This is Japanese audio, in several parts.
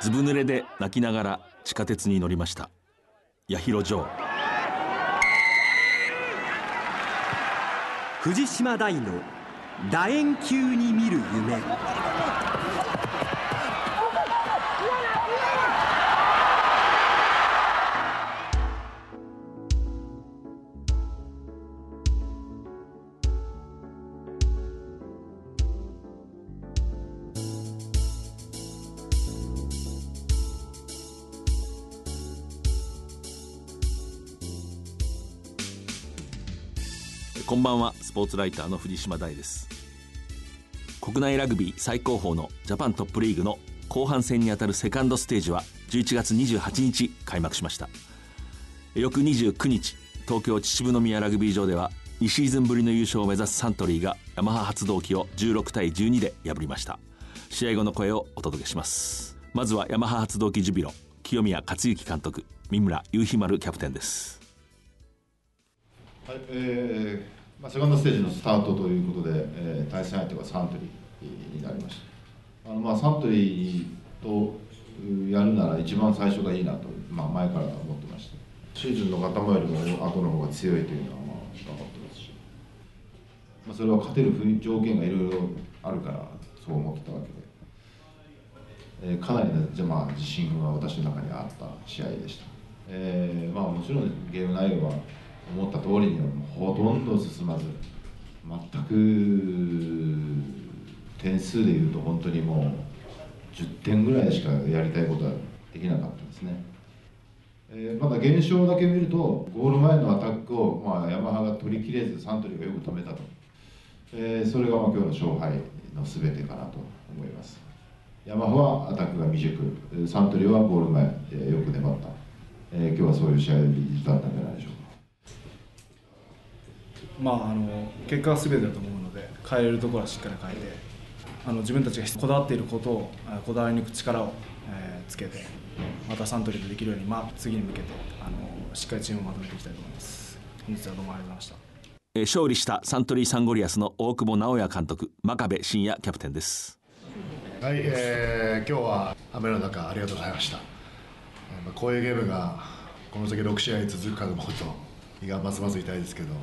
ずぶ濡れで泣きながら地下鉄に乗りました。八尋城。藤島大の楕円球に見る夢。スポーツライターの藤島大です。国内ラグビー最高峰のジャパントップリーグの後半戦にあたるセカンドステージは11月28日開幕しました。翌29日東京秩父宮ラグビー場では2シーズンぶりの優勝を目指すサントリーがヤマハ発動機を16対12で破りました。試合後の声をお届けします。まずはヤマハ発動機ジュビロ清宮克之監督三村雄飛丸キャプテンです。はいえーまあ、セカンドステージのスタートということで、えー、対戦相手がサントリーになりました。あの、まあ、サントリーとやるなら一番最初がいいなと、まあ、前から思ってました。シーズンの頭よりも後の方が強いというのはまあ分かってますし、まあ、それは勝てる条件がいろいろあるからそう思ってたわけで、えー、かなりね、じゃまあ、自信が私の中にあった試合でした、えーまあ、もちろんゲーム内容は思った通りにはほとんど進まず全く点数でいうと本当にもう10点ぐらいしかやりたいことはできなかったですね、えー、まだ現象だけ見るとゴール前のアタックを、まあ、ヤマハが取りきれずサントリーがよく止めたと、えー、それがまあ今日の勝敗の全てかなと思います。ヤマハはアタックが未熟。サントリーはゴール前、えー、よく粘った、えー、今日はそういう試合だったんじゃないでしょうか。まあ、あの結果は全てだと思うので変えれるところはしっかり変えてあの自分たちがこだわっていることをこだわり抜く力を、えー、つけてまたサントリーでできるように、まあ、次に向けてあのしっかりチームをまとめていきたいと思います。本日はどうもありがとうございました。勝利したサントリーサンゴリアスの大久保直也監督真壁真也キャプテンです。はい、えー、今日は雨の中ありがとうございました、えー、こういうゲームがこの先6試合続くかと思うと胃がますます痛いですけど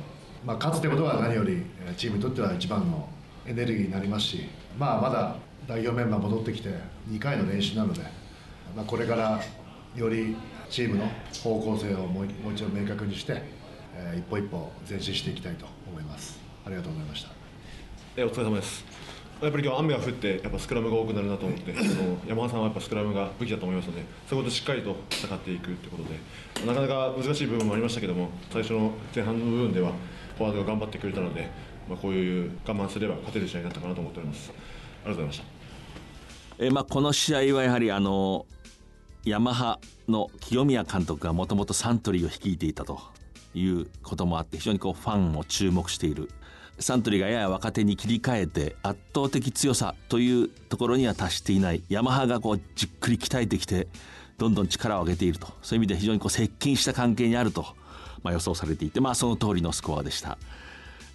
まあ、勝つってことは何よりチームにとっては一番のエネルギーになりますし、まあ、まだ代表メンバー戻ってきて2回の練習なので、まあ、これからよりチームの方向性をもうもう一度明確にして、えー、一歩一歩前進していきたいと思います。ありがとうございました。えお疲れ様です。やっぱり今日雨が降ってやっぱスクラムが多くなるなと思って その山田さんはやっぱスクラムが武器だと思いますのでそことしっかりと戦っていくということでなかなか難しい部分もありましたけども最初の前半の部分ではフォワードが頑張ってくれたので、まあ、こういう我慢すれば勝てる試合になったかなと思っております。ありがとうございました。えまあ、この試合はやはりあのヤマハの清宮監督がもともとサントリーを率いていたということもあって非常にこうファンも注目している。サントリーがやや若手に切り替えて圧倒的強さというところには達していない。ヤマハがこうじっくり鍛えてきてどんどん力を上げていると。そういう意味で非常にこう接近した関係にあると。まあ、予想されていて、まあ、その通りのスコアでした。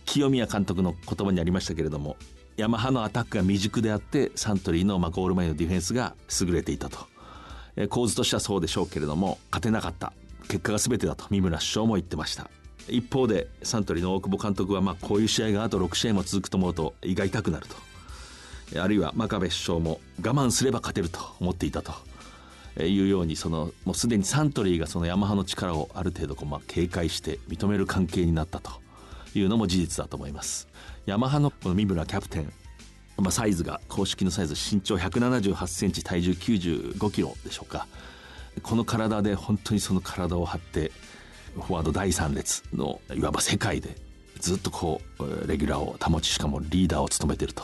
清宮監督の言葉にありましたけれどもヤマハのアタックが未熟であってサントリーのまゴール前のディフェンスが優れていたと、え構図としてはそうでしょうけれども勝てなかった。結果が全てだと。三村首相も言ってました。一方でサントリーの大久保監督はまあこういう試合があと6試合も続くと思うと胃が痛くなると。あるいは真壁首相も我慢すれば勝てると思っていたと。いうようにそのもうすでにサントリーがそのヤマハの力をある程度こうまあ警戒して認める関係になったというのも事実だと思います。ヤマハのこの三村キャプテンまあ、サイズが公式のサイズ身長178センチ体重95キロでしょうか。この体で本当にその体を張ってフォワード第3列のいわば世界でずっとこうレギュラーを保ちしかもリーダーを務めていると。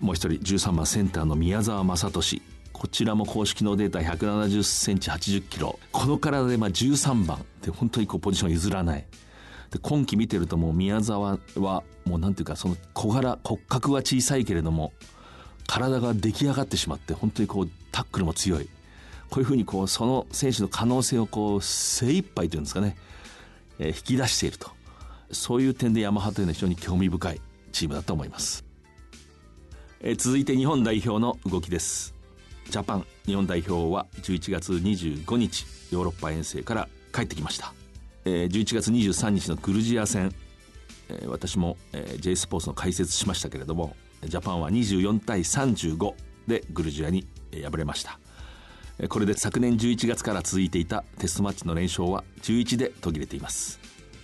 もう一人13番センターの宮澤正俊。こちらも公式のデータ170センチ80キロ。この体でまあ13番。で本当にこうポジション譲らない。で今季見てるともう宮沢はもうなんていうかその小柄骨格は小さいけれども体が出来上がってしまって本当にこうタックルも強い。こういうふうにこうその選手の可能性をこう精一杯というんですかね、えー、引き出していると。そういう点でヤマハというのは非常に興味深いチームだと思います、え続いて日本代表の動きです。ジャパン日本代表は11月25日ヨーロッパ遠征から帰ってきました、え11月23日のグルジア戦、え私も、え J スポーツの解説しましたけれどもジャパンは24対35でグルジアに敗れました。これで昨年11月から続いていたテストマッチの連勝は11で途切れています。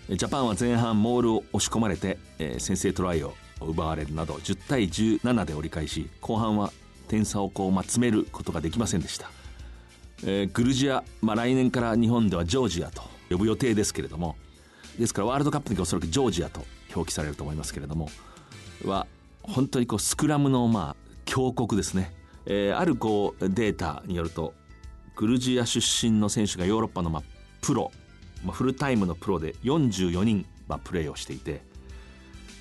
ジャパンは前半モールを押し込まれて、えー、先制トライを奪われるなど10対17で折り返し後半は点差をこう、まあ、詰めることができませんでした、えー、グルジア、まあ、来年から日本ではジョージアと呼ぶ予定ですけれどもですからワールドカップの時おそらくジョージアと表記されると思いますけれどもは本当にこうスクラムのまあ強国ですね、えー、あるこうデータによるとグルジア出身の選手がヨーロッパのまあプロまあ、フルタイムのプロで44人、まあ、プレーをしていて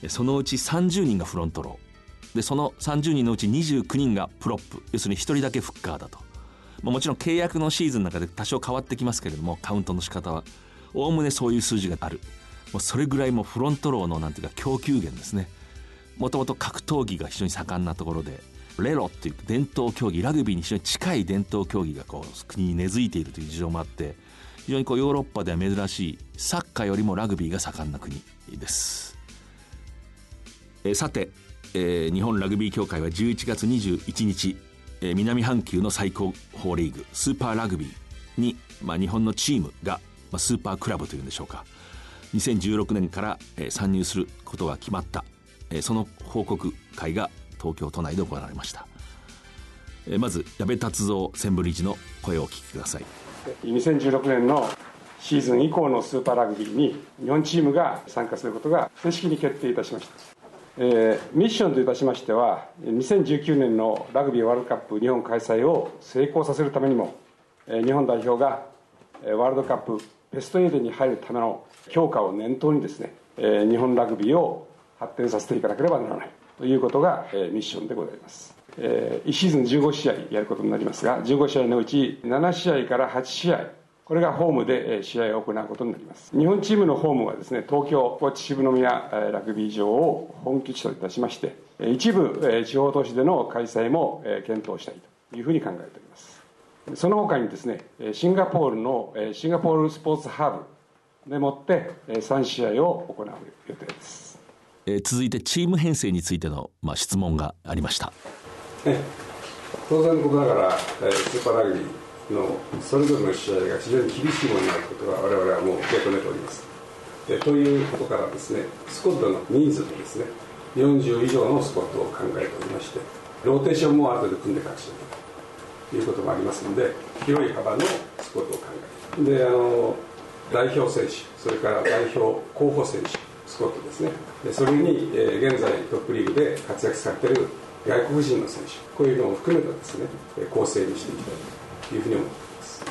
そのうち30人がフロントロー。でその30人のうち29人がプロップ。要するに1人だけフッカーだと、まあ、もちろん契約のシーズンの中で多少変わってきますけれどもカウントの仕方は。おおむねそういう数字がある。もうそれぐらいもフロントローのなんていうか供給源ですね。もともと格闘技が非常に盛んなところでレロっていう伝統競技ラグビーに非常に近い伝統競技がこう国に根付いているという事情もあって非常にこうヨーロッパでは珍しいサッカーよりもラグビーが盛んな国です。え、さて、えー、日本ラグビー協会は11月21日、えー、南半球の最高峰リーグスーパーラグビーに、まあ、日本のチームが、まあ、スーパークラブというんでしょうか。2016年から、えー、参入することが決まった、えー、その報告会が東京都内で行われました、えー、まず矢部達三専務理事の声をお聞きください。2016年のシーズン以降のスーパーラグビーに日本チームが参加することが正式に決定いたしました、えー、ミッションといたしましては2019年のラグビーワールドカップ日本開催を成功させるためにも、えー、日本代表がワールドカップベスト8に入るための強化を念頭にですね、えー、日本ラグビーを発展させていかなければならないということが、えー、ミッションでございます。えー、1シーズン15試合やることになりますが、15試合のうち7試合から8試合、これがホームで試合を行うことになります。日本チームのホームはですね、東京秩父宮ラグビー場を本拠地といたしまして、一部地方都市での開催も検討したいというふうに考えております。その他にですね、シンガポールのシンガポールスポーツハーブでもって3試合を行う予定です。続いてチーム編成についての、まあ、質問がありました。当然のことながら、えー、スーパーラグビーのそれぞれの試合が非常に厳しいものになることは我々はもう受け止めております。でということからですねスコットの人数もですね40以上のスコットを考えておりましてローテーションも後で組んで隠してということもありますので広い幅のスコットを考えて。であの代表選手それから代表候補選手スコットですね。でそれに、え、現在トップリーグで活躍されている外国人の選手こういうのを含めたですね構成にしていきたいいうふうに思っています。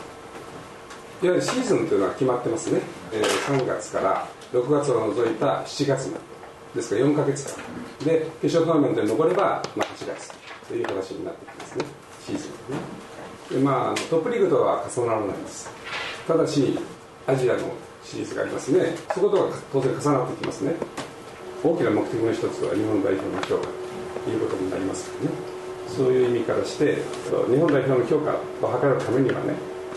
いわゆるシーズンというのは決まってますね、え3月から6月を除いた7月までですから4か月間。で決勝トーナメントに残れば、まあ、8月という形になってきますね。シーズンね。でまあトップリーグとは重ならないです。ただしアジアのシリーズがありますね。そことは当然重なってきますね。大きな目的の一つは日本代表の強化いうことになりますからね。そういう意味からして日本代表の強化を図るためにはね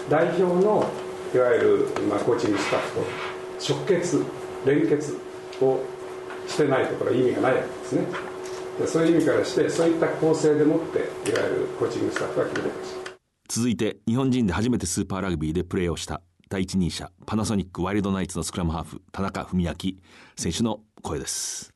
代表のいわゆる、まあ、コーチングスタッフと直結連結をしてないところは意味がないわけですね。そういう意味からしてそういった構成でもっていわゆるコーチングスタッフが決めてました続いて日本人で初めてスーパーラグビーでプレーをした第一人者パナソニックワイルドナイツのスクラムハーフ田中文明選手の声です。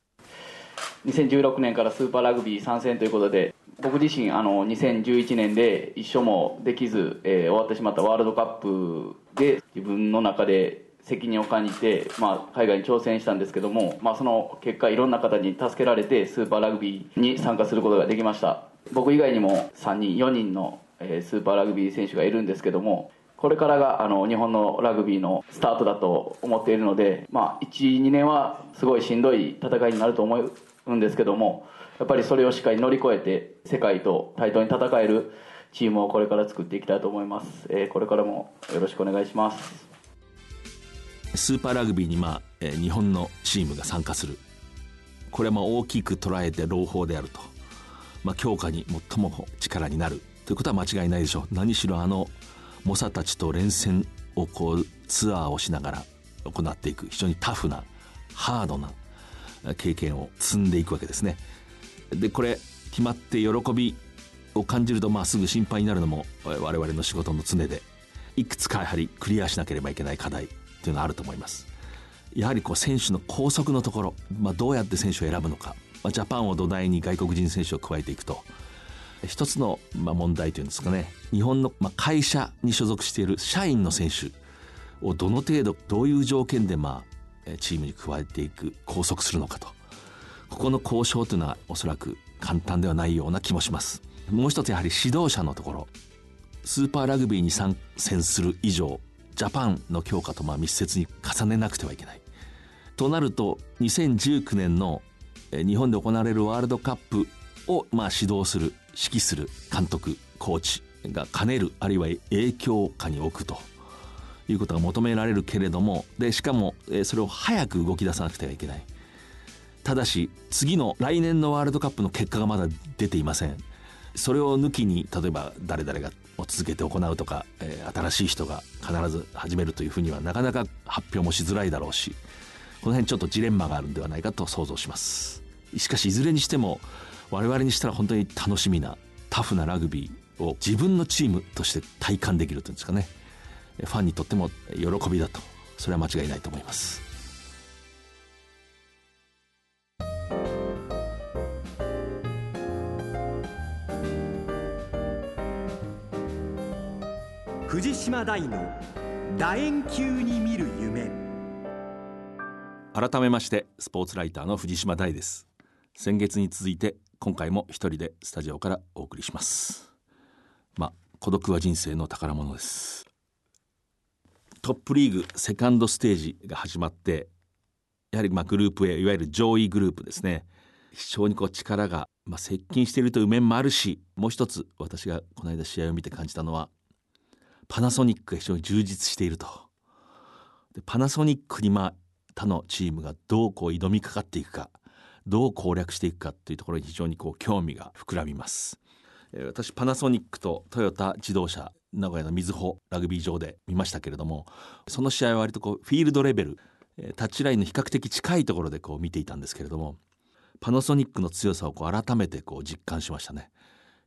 2016年からスーパーラグビー参戦ということで僕自身あの2011年で一緒もできず、えー、終わってしまったワールドカップで自分の中で責任を感じて、まあ、海外に挑戦したんですけども、まあ、その結果いろんな方に助けられてスーパーラグビーに参加することができました。僕以外にも3人4人の、えー、スーパーラグビー選手がいるんですけどもこれからがあの日本のラグビーのスタートだと思っているので、まあ、12年はすごいしんどい戦いになると思んですけどもやっぱりそれをしっかり乗り越えて世界と対等に戦えるチームをこれから作っていきたいと思います、えー、これからもよろしくお願いします。スーパーラグビーに、まあえー、日本のチームが参加する。これはまあ大きく捉えて朗報であると、まあ、強化に最も力になる。ということは間違いないでしょう。何しろあの猛者たちと連戦をこうツアーをしながら行っていく。非常にタフなハードな経験を積んでいくわけですね。でこれ決まって喜びを感じるとまあすぐ心配になるのも我々の仕事の常でいくつかやはりクリアしなければいけない課題っていうのはあると思います。やはりこう選手の高速のところ、まあ、どうやって選手を選ぶのか、まあ、ジャパンを土台に外国人選手を加えていくと。一つのまあ問題というんですかね。日本のまあ会社に所属している社員の選手をどの程度どういう条件でまあチームに加えていく拘束するのかと。ここの交渉というのはおそらく簡単ではないような気もします。もう一つやはり指導者のところ。スーパーラグビーに参戦する以上ジャパンの強化とまあ密接に重ねなくてはいけない。となると2019年の日本で行われるワールドカップをまあ指導する指揮する監督コーチが兼ねるあるいは影響下に置くと。いうことが求められるけれどもでしかもそれを早く動き出さなくてはいけない。ただし次の来年のワールドカップの結果がまだ出ていません。それを抜きに例えば誰々が続けて行うとか、えー、新しい人が必ず始めるというふうにはなかなか発表もしづらいだろうしこの辺ちょっとジレンマがあるんではないかと想像します。しかしいずれにしても我々にしたら本当に楽しみなタフなラグビーを自分のチームとして体感できるというんですかね。ファンにとっても喜びだと。それは間違いないと思います。藤島大の楕円球に見る夢。改めましてスポーツライターの藤島大です。先月に続いて今回も一人でスタジオからお送りします。まあ孤独は人生の宝物ですトップリーグセカンドステージが始まってやはりまあグループ A いわゆる上位グループですね。非常にこう力がまあ接近しているという面もあるしもう一つ私がこの間試合を見て感じたのはパナソニックが非常に充実していると。でパナソニックにまあ他のチームがどうこう挑みかかっていくかどう攻略していくかというところに非常にこう興味が膨らみます。私パナソニックとトヨタ自動車名古屋の瑞穂ラグビー場で見ましたけれどもその試合は割とこうフィールドレベルタッチラインの比較的近いところでこう見ていたんですけれどもパナソニックの強さをこう改めてこう実感しましたね。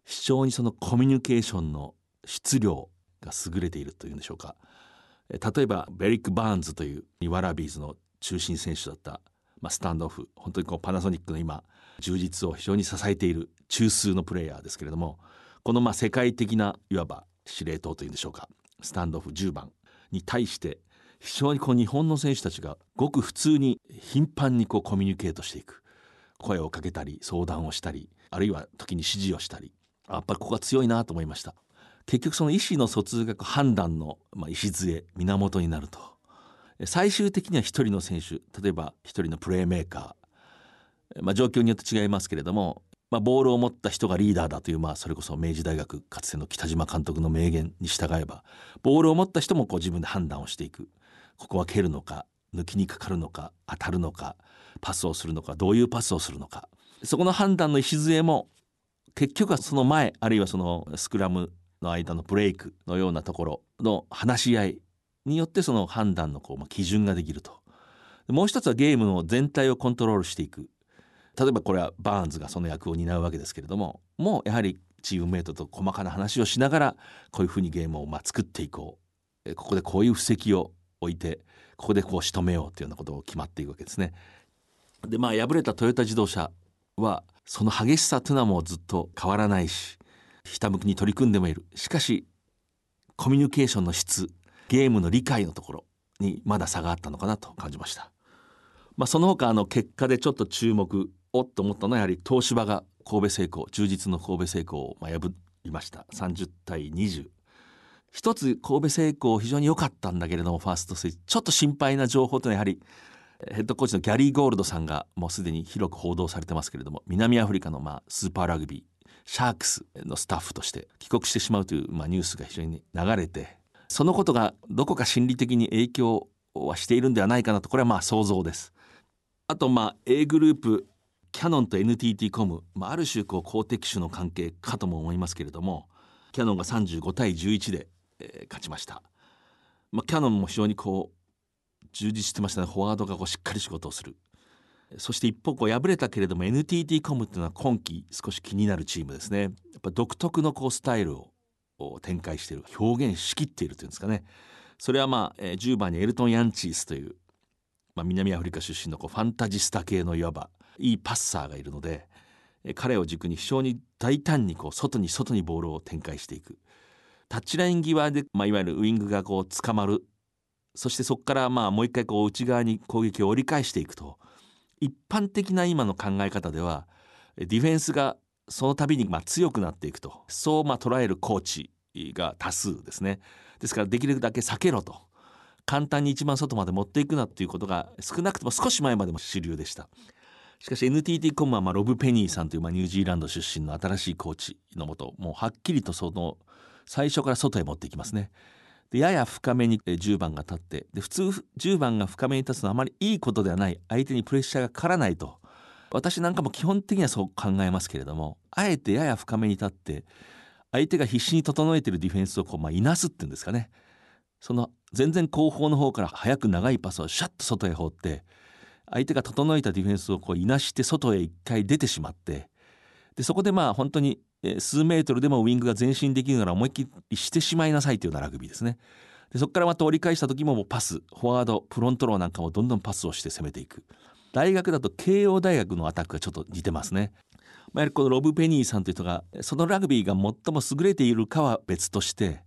非常にそのコミュニケーションの質量が優れているというんでしょうか。例えばベリック・バーンズというワラビーズの中心選手だった、まあ、スタンドオフ本当にこうパナソニックの今充実を非常に支えている中枢のプレイヤーですけれどもこのまあ世界的ないわば司令塔というんでしょうか。スタンドオフ10番に対して非常にこう日本の選手たちがごく普通に頻繁にこうコミュニケートしていく。声をかけたり相談をしたりあるいは時に指示をしたり。やっぱりここが強いなと思いました。結局その意思の疎通が判断の、まあ、礎源になると。最終的には一人の選手例えば一人のプレーメーカー、まあ、状況によって違いますけれども、まあ、ボールを持った人がリーダーだという、まあ、それこそ明治大学かつての北島監督の名言に従えばボールを持った人もこう自分で判断をしていく。ここは蹴るのか抜きにかかるのか当たるのかパスをするのかどういうパスをするのか。そこの判断の礎も結局はその前あるいはそのスクラムの間のブレイクのようなところの話し合いによってその判断のこう、まあ、基準ができると。もう一つはゲームの全体をコントロールしていく。例えばこれはバーンズがその役を担うわけですけれどももうやはりチームメートと細かな話をしながらこういうふうにゲームをまあ作っていこう。ここでこういう布石を置いてここでこう仕留めようというようなことを決まっていくわけですね。でまあ敗れたトヨタ自動車はその激しさというのはもうずっと変わらないしひたむきに取り組んでもいる。しかしコミュニケーションの質ゲームの理解のところにまだ差があったのかなと感じました、まあ、その他あの結果でちょっと注目おっと思ったのはやはり東芝が神戸製鋼充実の神戸製鋼を破りました。30対20一つ神戸製鋼非常に良かったんだけれどもファーストステージちょっと心配な情報というのはやはりヘッドコーチのギャリー・ゴールドさんがもうすでに広く報道されてますけれども南アフリカのまあスーパーラグビーシャークスのスタッフとして帰国してしまうという、まあ、ニュースが非常に流れてそのことがどこか心理的に影響はしているんではないかなと。これはまあ想像です。あとまあ A グループキャノンと NTT コム、まあ、ある種こう公的種の関係かとも思いますけれどもキャノンが35対11で、えー、勝ちました、まあ、キャノンも非常にこう充実してましたね。フォワードがこうしっかり仕事をする。そして一方こう敗れたけれども NTT コムっていうのは今季少し気になるチームですね。やっぱ独特のこうスタイルを展開している表現しきっているというんですかね。それはまあ、えー、10番にエルトン・ヤンチースという、まあ、南アフリカ出身のこうファンタジスタ系のいわばいいパッサーがいるので、彼を軸に非常に大胆にこう外に外にボールを展開していく。タッチライン際で、まあ、いわゆるウイングがこう捕まる。そしてそこからまあもう一回こう内側に攻撃を折り返していくと。一般的な今の考え方ではディフェンスがその度にまあ強くなっていくと。そうまあ捉えるコーチが多数ですね。ですからできるだけ避けろと。簡単に一番外まで持っていくなっていうことが少なくとも少し前までも主流でした。しかし NTT コムはまあロブ・ペニーさんというまあニュージーランド出身の新しいコーチのもともうはっきりとその最初から外へ持っていきますね。でやや深めに10番が立ってで普通10番が深めに立つのはあまりいいことではない。相手にプレッシャーがかからないと。私なんかも基本的にはそう考えますけれどもあえてやや深めに立って相手が必死に整えてるディフェンスをこう、まあ、いなすっていうんですかね。その全然後方の方から早く長いパスをシャッと外へ放って相手が整えたディフェンスをこういなして外へ一回出てしまってでそこでまあ本当に数メートルでもウイングが前進できるなら思いっきりしてしまいなさいというようなラグビーですね。でそこからまた折り返した時ももうパスフォワードフロントローなんかもどんどんパスをして攻めていく大学だと慶応大学のアタックがちょっと似てますね。ま、やはりこのロブ・ペニーさんという人がそのラグビーが最も優れているかは別として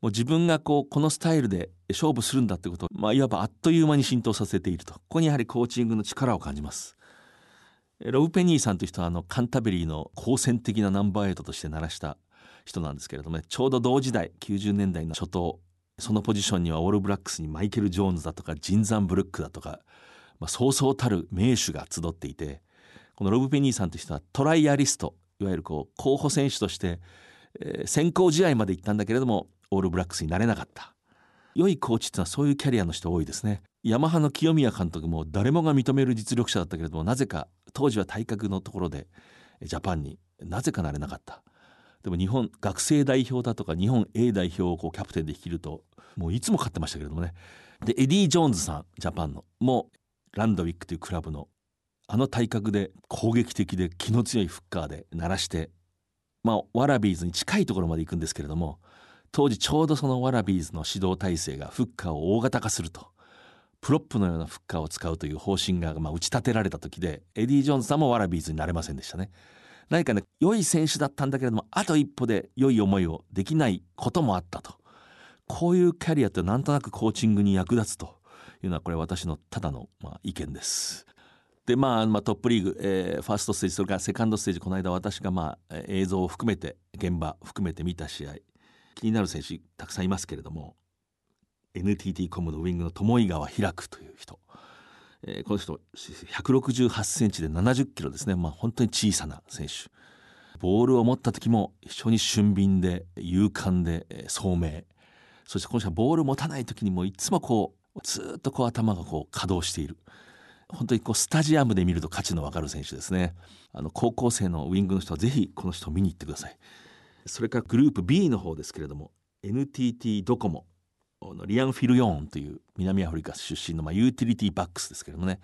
もう自分がこうこのスタイルで勝負するんだってことを、まあ、いわばあっという間に浸透させているとここにやはりコーチングの力を感じます。ロブ・ペニーさんという人はあのカンタベリーの好戦的なナンバーエイトとして鳴らした人なんですけれどもねちょうど同時代90年代の初頭そのポジションにはオールブラックスにマイケル・ジョーンズだとかジンザン・ブルックだとか、まあ、そうそうたる名手が集っていてこのロブ・ペニーさんという人はトライアリストいわゆるこう候補選手として、えー、先行試合まで行ったんだけれどもオールブラックスになれなかった。良いコーチってのはそういうキャリアの人多いですね。ヤマハの清宮監督も誰もが認める実力者だったけれどもなぜか当時は体格のところでジャパンになぜかなれなかった。でも日本学生代表だとか日本 A 代表をこうキャプテンで率いるともういつも勝ってましたけれどもね。でエディ・ジョーンズさんジャパンのもランドウィックというクラブのあの体格で攻撃的で気の強いフッカーで鳴らしてまあワラビーズに近いところまで行くんですけれども当時ちょうどそのワラビーズの指導体制がフッカーを大型化するとプロップのようなフッカーを使うという方針がまあ打ち立てられた時でエディ・ジョーンズさんもワラビーズになれませんでしたね。何かね良い選手だったんだけれどもあと一歩で良い思いをできないこともあったとこういうキャリアってなんとなくコーチングに役立つというのはこれ私のただのまあ意見です。でまあ、まあ、トップリーグ、えー、ファーストステージそれからセカンドステージこの間私がまあ映像を含めて現場含めて見た試合気になる選手たくさんいますけれども NTT コムのウイングの友井川開くという人、えー、この人168センチで70キロですね、まあ、本当に小さな選手。ボールを持った時も非常に俊敏で勇敢で、えー、聡明。そしてこの人はボールを持たない時にもいつもこうずっとこう頭がこう稼働している。本当にこうスタジアムで見ると価値の分かる選手ですね。あの高校生のウイングの人はぜひこの人を見に行ってください。それからグループ B の方ですけれども NTT ドコモのリアン・フィルヨーンという南アフリカ出身のまあユーティリティバックスですけれどもね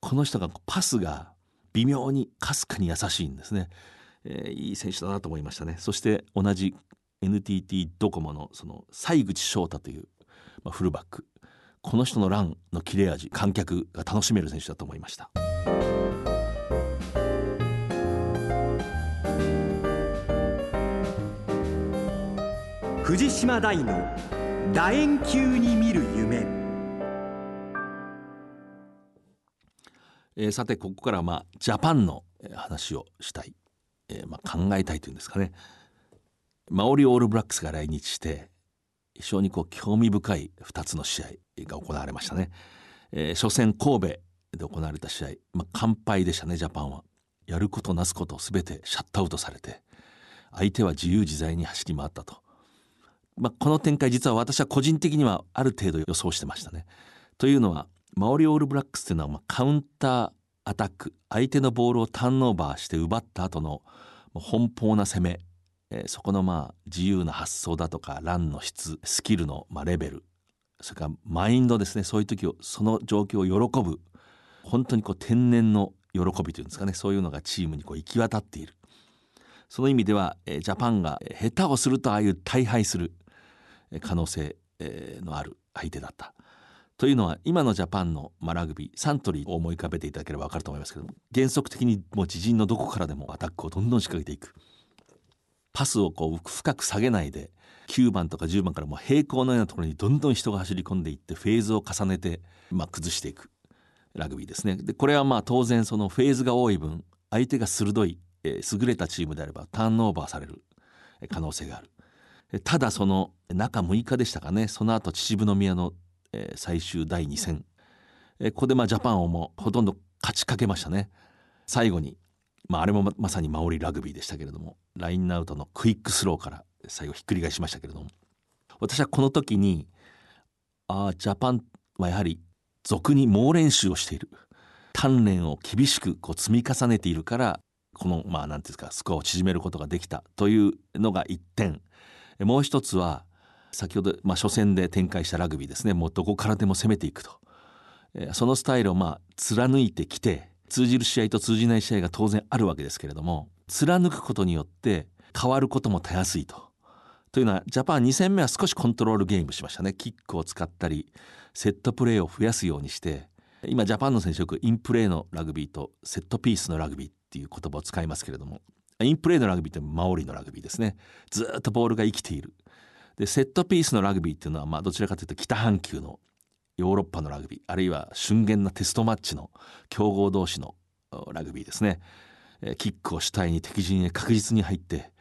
この人がパスが微妙にかすかに優しいんですね、えー、いい選手だなと思いましたね。そして同じ NTT ドコモのその西口翔太という、まあ、フルバック。この人のランの切れ味観客が楽しめる選手だと思いました。藤島大の楕円球に見る夢、えー、さてここからまあジャパンの話をしたい、えー、まあ考えたいというんですかね。マオリオールブラックスが来日して非常にこう興味深い2つの試合が行われましたね、えー、初戦神戸で行われた試合、まあ、完敗でしたねジャパンは。やることなすこと全てシャットアウトされて相手は自由自在に走り回ったと、まあ、この展開実は私は個人的にはある程度予想してましたね。というのはマオリオールブラックスというのはまカウンターアタック相手のボールをターンオーバーして奪った後の奔放な攻め、えー、そこのまあ自由な発想だとかランの質スキルのまあレベルそれからマインドですね。そういう時をその状況を喜ぶ本当にこう天然の喜びというんですかね。そういうのがチームにこう行き渡っている。その意味ではジャパンが下手をするとああいう大敗する可能性のある相手だった。というのは今のジャパンのラグビーサントリーを思い浮かべていただければ分かると思いますけども原則的にもう自陣のどこからでもアタックをどんどん仕掛けていくパスをこう深く下げないで9番とか10番からも平行のようなところにどんどん人が走り込んでいってフェーズを重ねて、まあ、崩していくラグビーですねでこれはまあ当然そのフェーズが多い分相手が鋭いえー、優れたチームであればターンオーバーされる可能性がある。ただその中6日でしたかね。その後秩父宮の、最終第2戦、ここでまあジャパンをもほとんど勝ちかけましたね。最後に、まあ、あれもまさに守りラグビーでしたけれどもラインアウトのクイックスローから最後ひっくり返しましたけれども。私はこの時にああジャパンはやはり俗に猛練習をしている。鍛錬を厳しくこう積み重ねているからこのまあ何ていうんですかスコアを縮めることができたというのが1点。もう一つは先ほど、まあ、初戦で展開したラグビーですね。もうどこからでも攻めていくと。そのスタイルをまあ貫いてきて通じる試合と通じない試合が当然あるわけですけれども貫くことによって変わることもたやすいと。というのはジャパン2戦目は少しコントロールゲームしましたね。キックを使ったりセットプレーを増やすようにして今ジャパンの選手よくインプレーのラグビーとセットピースのラグビーっていう言葉を使いますけれどもインプレーのラグビーってマオリのラグビーですね。ずっとボールが生きている。でセットピースのラグビーっていうのはまあどちらかというと北半球のヨーロッパのラグビー。あるいは瞬間なテストマッチの強豪同士のラグビーですね。キックを主体に敵陣へ確実に入って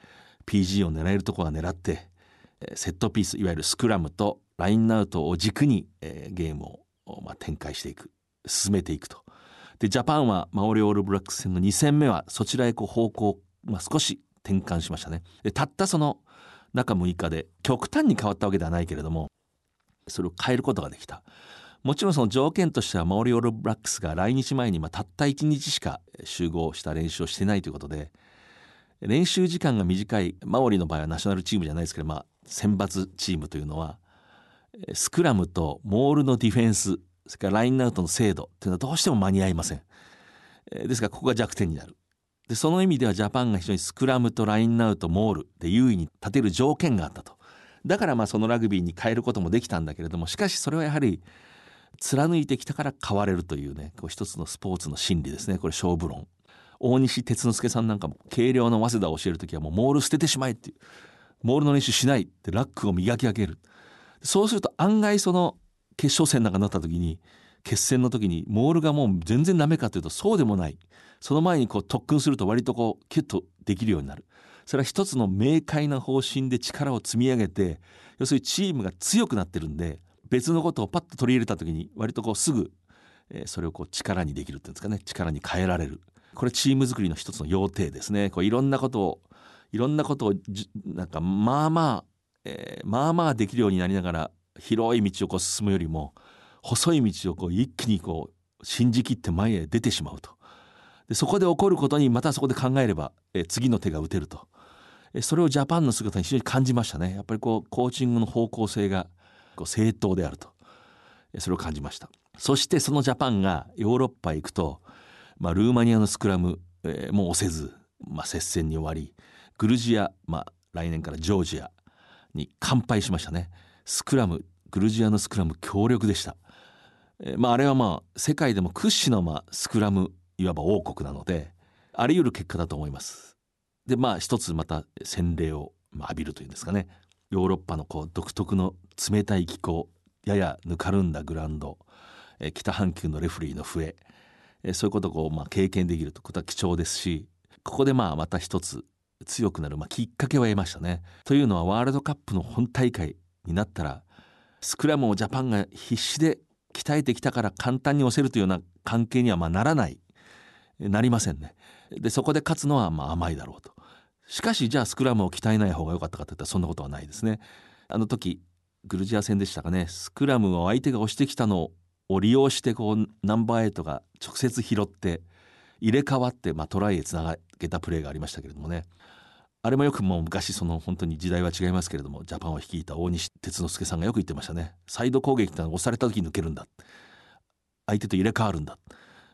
PG を狙えるところは狙ってセットピースいわゆるスクラムとラインアウトを軸にゲームをま展開していく。進めていくと。でジャパンはマオリオールブラックス戦の2戦目はそちらへこう方向、まあ、少し転換しましたねたったその中6日で極端に変わったわけではないけれどもそれを変えることができたもちろんその条件としてはマオリオールブラックスが来日前にまあたった1日しか集合した練習をしてないということで練習時間が短いマオリの場合はナショナルチームじゃないですけど、まあ、選抜チームというのはスクラムとモールのディフェンスそれからラインアウトの精度っていうのはどうしても間に合いません。ですからここが弱点になる。でその意味ではジャパンが非常にスクラムとラインアウトモールで優位に立てる条件があったと。だからまあそのラグビーに変えることもできたんだけれどもしかしそれはやはり貫いてきたから変われるというねこう一つのスポーツの心理ですねこれ勝負論。大西哲之助さんなんかも軽量の早稲田を教える時はもうモール捨ててしまえっていうモールの練習しないってラックを磨き上げるそうすると案外その決勝戦なんかになった時に決戦の時にモールがもう全然ダメかというとそうでもないその前にこう特訓すると割とこうキュッとできるようになる。それは一つの明快な方針で力を積み上げて要するにチームが強くなってるんで別のことをパッと取り入れた時に割とこうすぐ、えそれをこう力にできるっていうんですかね。力に変えられる。これチーム作りの一つの要諦ですね。こういろんなことをいろんなことをなんかまあまあ、えー、まあまあできるようになりながら広い道をこう進むよりも細い道をこう一気にこう信じきって前へ出てしまうと。でそこで起こることにまたそこで考えればえ次の手が打てると。えそれをジャパンの姿に非常に感じましたね。やっぱりこうコーチングの方向性がこう正当であると。えそれを感じました。そしてそのジャパンがヨーロッパへ行くと、まあ、ルーマニアのスクラム、え、もう押せず、まあ、接戦に終わりグルジア、まあ、来年からジョージアに完敗しましたね。スクラムグルジアのスクラム強力でした、え、まあ、あれはまあ世界でも屈指のまあスクラムいわば王国なのであり得る結果だと思いますでまあ一つまた洗礼を浴びるというんですかねヨーロッパのこう独特の冷たい気候ややぬかるんだグラウンド、北半球のレフリーの笛、そういうことをこう、まあ、経験できるということは貴重ですしここでまあまた一つ強くなる、まあ、きっかけを得ましたね。というのはワールドカップの本大会になったらスクラムをジャパンが必死で鍛えてきたから簡単に押せるというような関係にはまあならないなりませんね。でそこで勝つのはまあ甘いだろうと。しかしじゃあスクラムを鍛えない方が良かったかといったらそんなことはないですね。あの時グルジア戦でしたかねスクラムを相手が押してきたのを利用してこうナンバーエイトが直接拾って入れ替わって、まあ、トライへつなげたプレーがありましたけれどもねあれもよくもう昔その本当に時代は違いますけれどもジャパンを率いた大西哲之助さんがよく言ってましたねサイド攻撃ってのは押された時に抜けるんだ相手と入れ替わるんだ、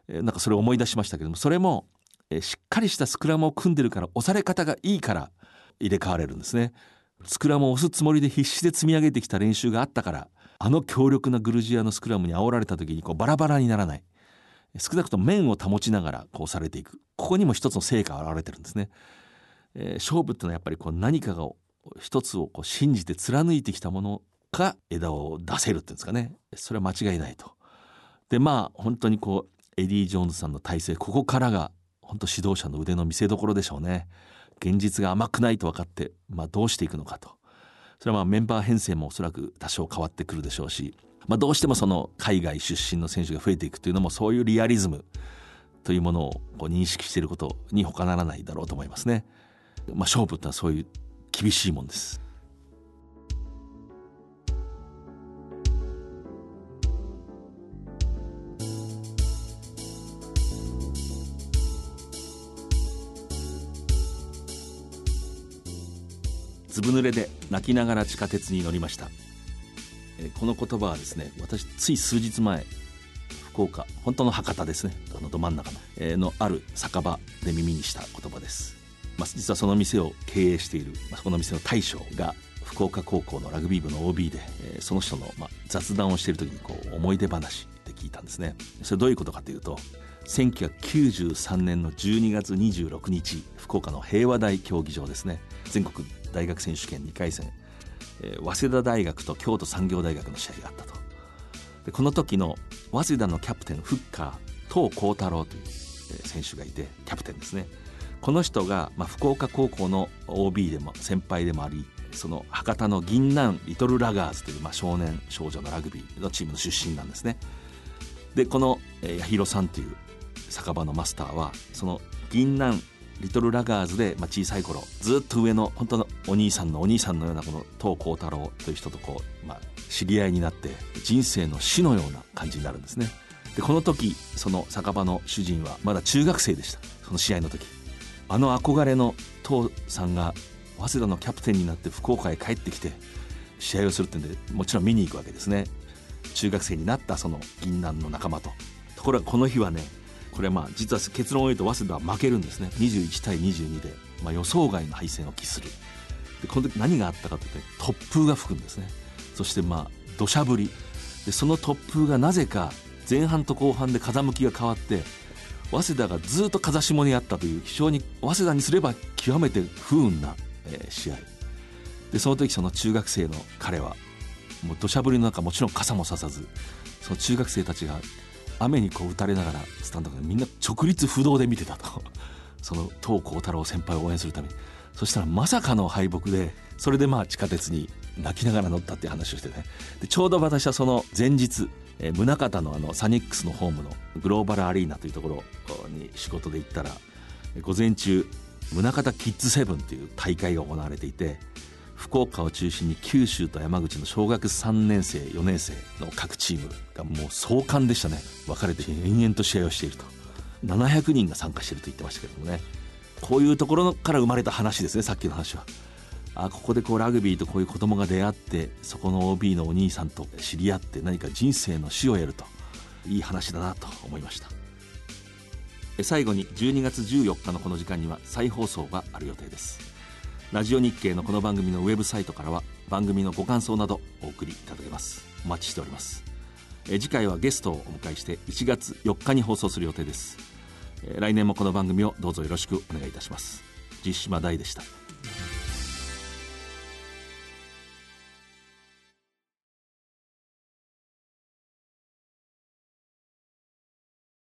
え、なんかそれを思い出しましたけどもそれも、え、しっかりしたスクラムを組んでるから押され方がいいから入れ替われるんですね。スクラムを押すつもりで必死で積み上げてきた練習があったからあの強力なグルジアのスクラムに煽られた時にこうバラバラにならない。少なくとも面を保ちながらこうされていく。ここにも一つの成果が現れてるんですね、えー、勝負ってのはやっぱりこう何かが一つをこう信じて貫いてきたものが枝を出せるっていうんですかね。それは間違いないと。でまあ本当にこうエディ・ジョーンズさんの体制ここからが本当指導者の腕の見せ所でしょうね現実が甘くないと分かって、まあ、どうしていくのかとそれはまあメンバー編成もおそらく多少変わってくるでしょうしまあ、どうしてもその海外出身の選手が増えていくというのもそういうリアリズムというものをこう認識していることに他ならないだろうと思いますね。まあ、勝負ってのはそういう厳しいもんです。ずぶ濡れで泣きながら地下鉄に乗りました。この言葉はですね私つい数日前福岡本当の博多ですねあのど真ん中の,、えー、のある酒場で耳にした言葉です、まあ、実はその店を経営している、まあ、その店の大将が福岡高校のラグビー部の OB で、えー、その人の、まあ、雑談をしている時にこう思い出話って聞いたんですね。それどういうことかというと1993年の12月26日福岡の平和大競技場ですね。全国大学選手権2回戦えー、早稲田大学と京都産業大学の試合があったと。でこの時の早稲田のキャプテンフッカー東幸太郎という選手がいてキャプテンですね。この人が、まあ、福岡高校の OB でも先輩でもありその博多の銀杏リトルラガーズという、まあ、少年少女のラグビーのチームの出身なんですね。でこの八尋さんという酒場のマスターはその銀杏リトルラガーズで、まあ、小さい頃ずっと上の本当のお兄さんのお兄さんのようなこの東光太郎という人とこう、まあ、知り合いになって人生の死のような感じになるんですね。でこの時その酒場の主人はまだ中学生でした。その試合の時。あの憧れの父さんが早稲田のキャプテンになって福岡へ帰ってきて試合をするってんでもちろん見に行くわけですね。中学生になったその銀杏の仲間と。ところがこの日はねこれまあ実は結論を言うと早稲田は負けるんですね。21対22で、まあ、予想外の敗戦を喫する。でこの時何があったかというと突風が吹くんですね。そしてまあ土砂降り。でその突風がなぜか前半と後半で風向きが変わって早稲田がずっと風下にあったという非常に早稲田にすれば極めて不運な、え、試合。でその時その中学生の彼はもう土砂降りの中もちろん傘もささずその中学生たちが雨にこう打たれながらスタンドでみんな直立不動で見てたと。その東光太郎先輩を応援するために。そしたらまさかの敗北でそれでまあ地下鉄に泣きながら乗ったっていう話をしてね。でちょうど私はその前日、え、宗像のあのサニックスのホームのグローバルアリーナというところに仕事で行ったら午前中宗像キッズセブンという大会が行われていて福岡を中心に九州と山口の小学3年生4年生の各チームがもう壮観でしたね。分かれて延々と試合をしていると。700人が参加していると言ってましたけどもね。こういうところから生まれた話ですねさっきの話は。あここでこうラグビーとこういう子供が出会ってそこの OB のお兄さんと知り合って何か人生の死を得ると。いい話だなと思いました。最後に12月14日のこの時間には再放送がある予定です。ラジオ日経のこの番組のウェブサイトからは番組のご感想などお送りいただけます。お待ちしております。え次回はゲストをお迎えして1月4日に放送する予定です。来年もこの番組をどうぞよろしくお願いいたします。実島大でした。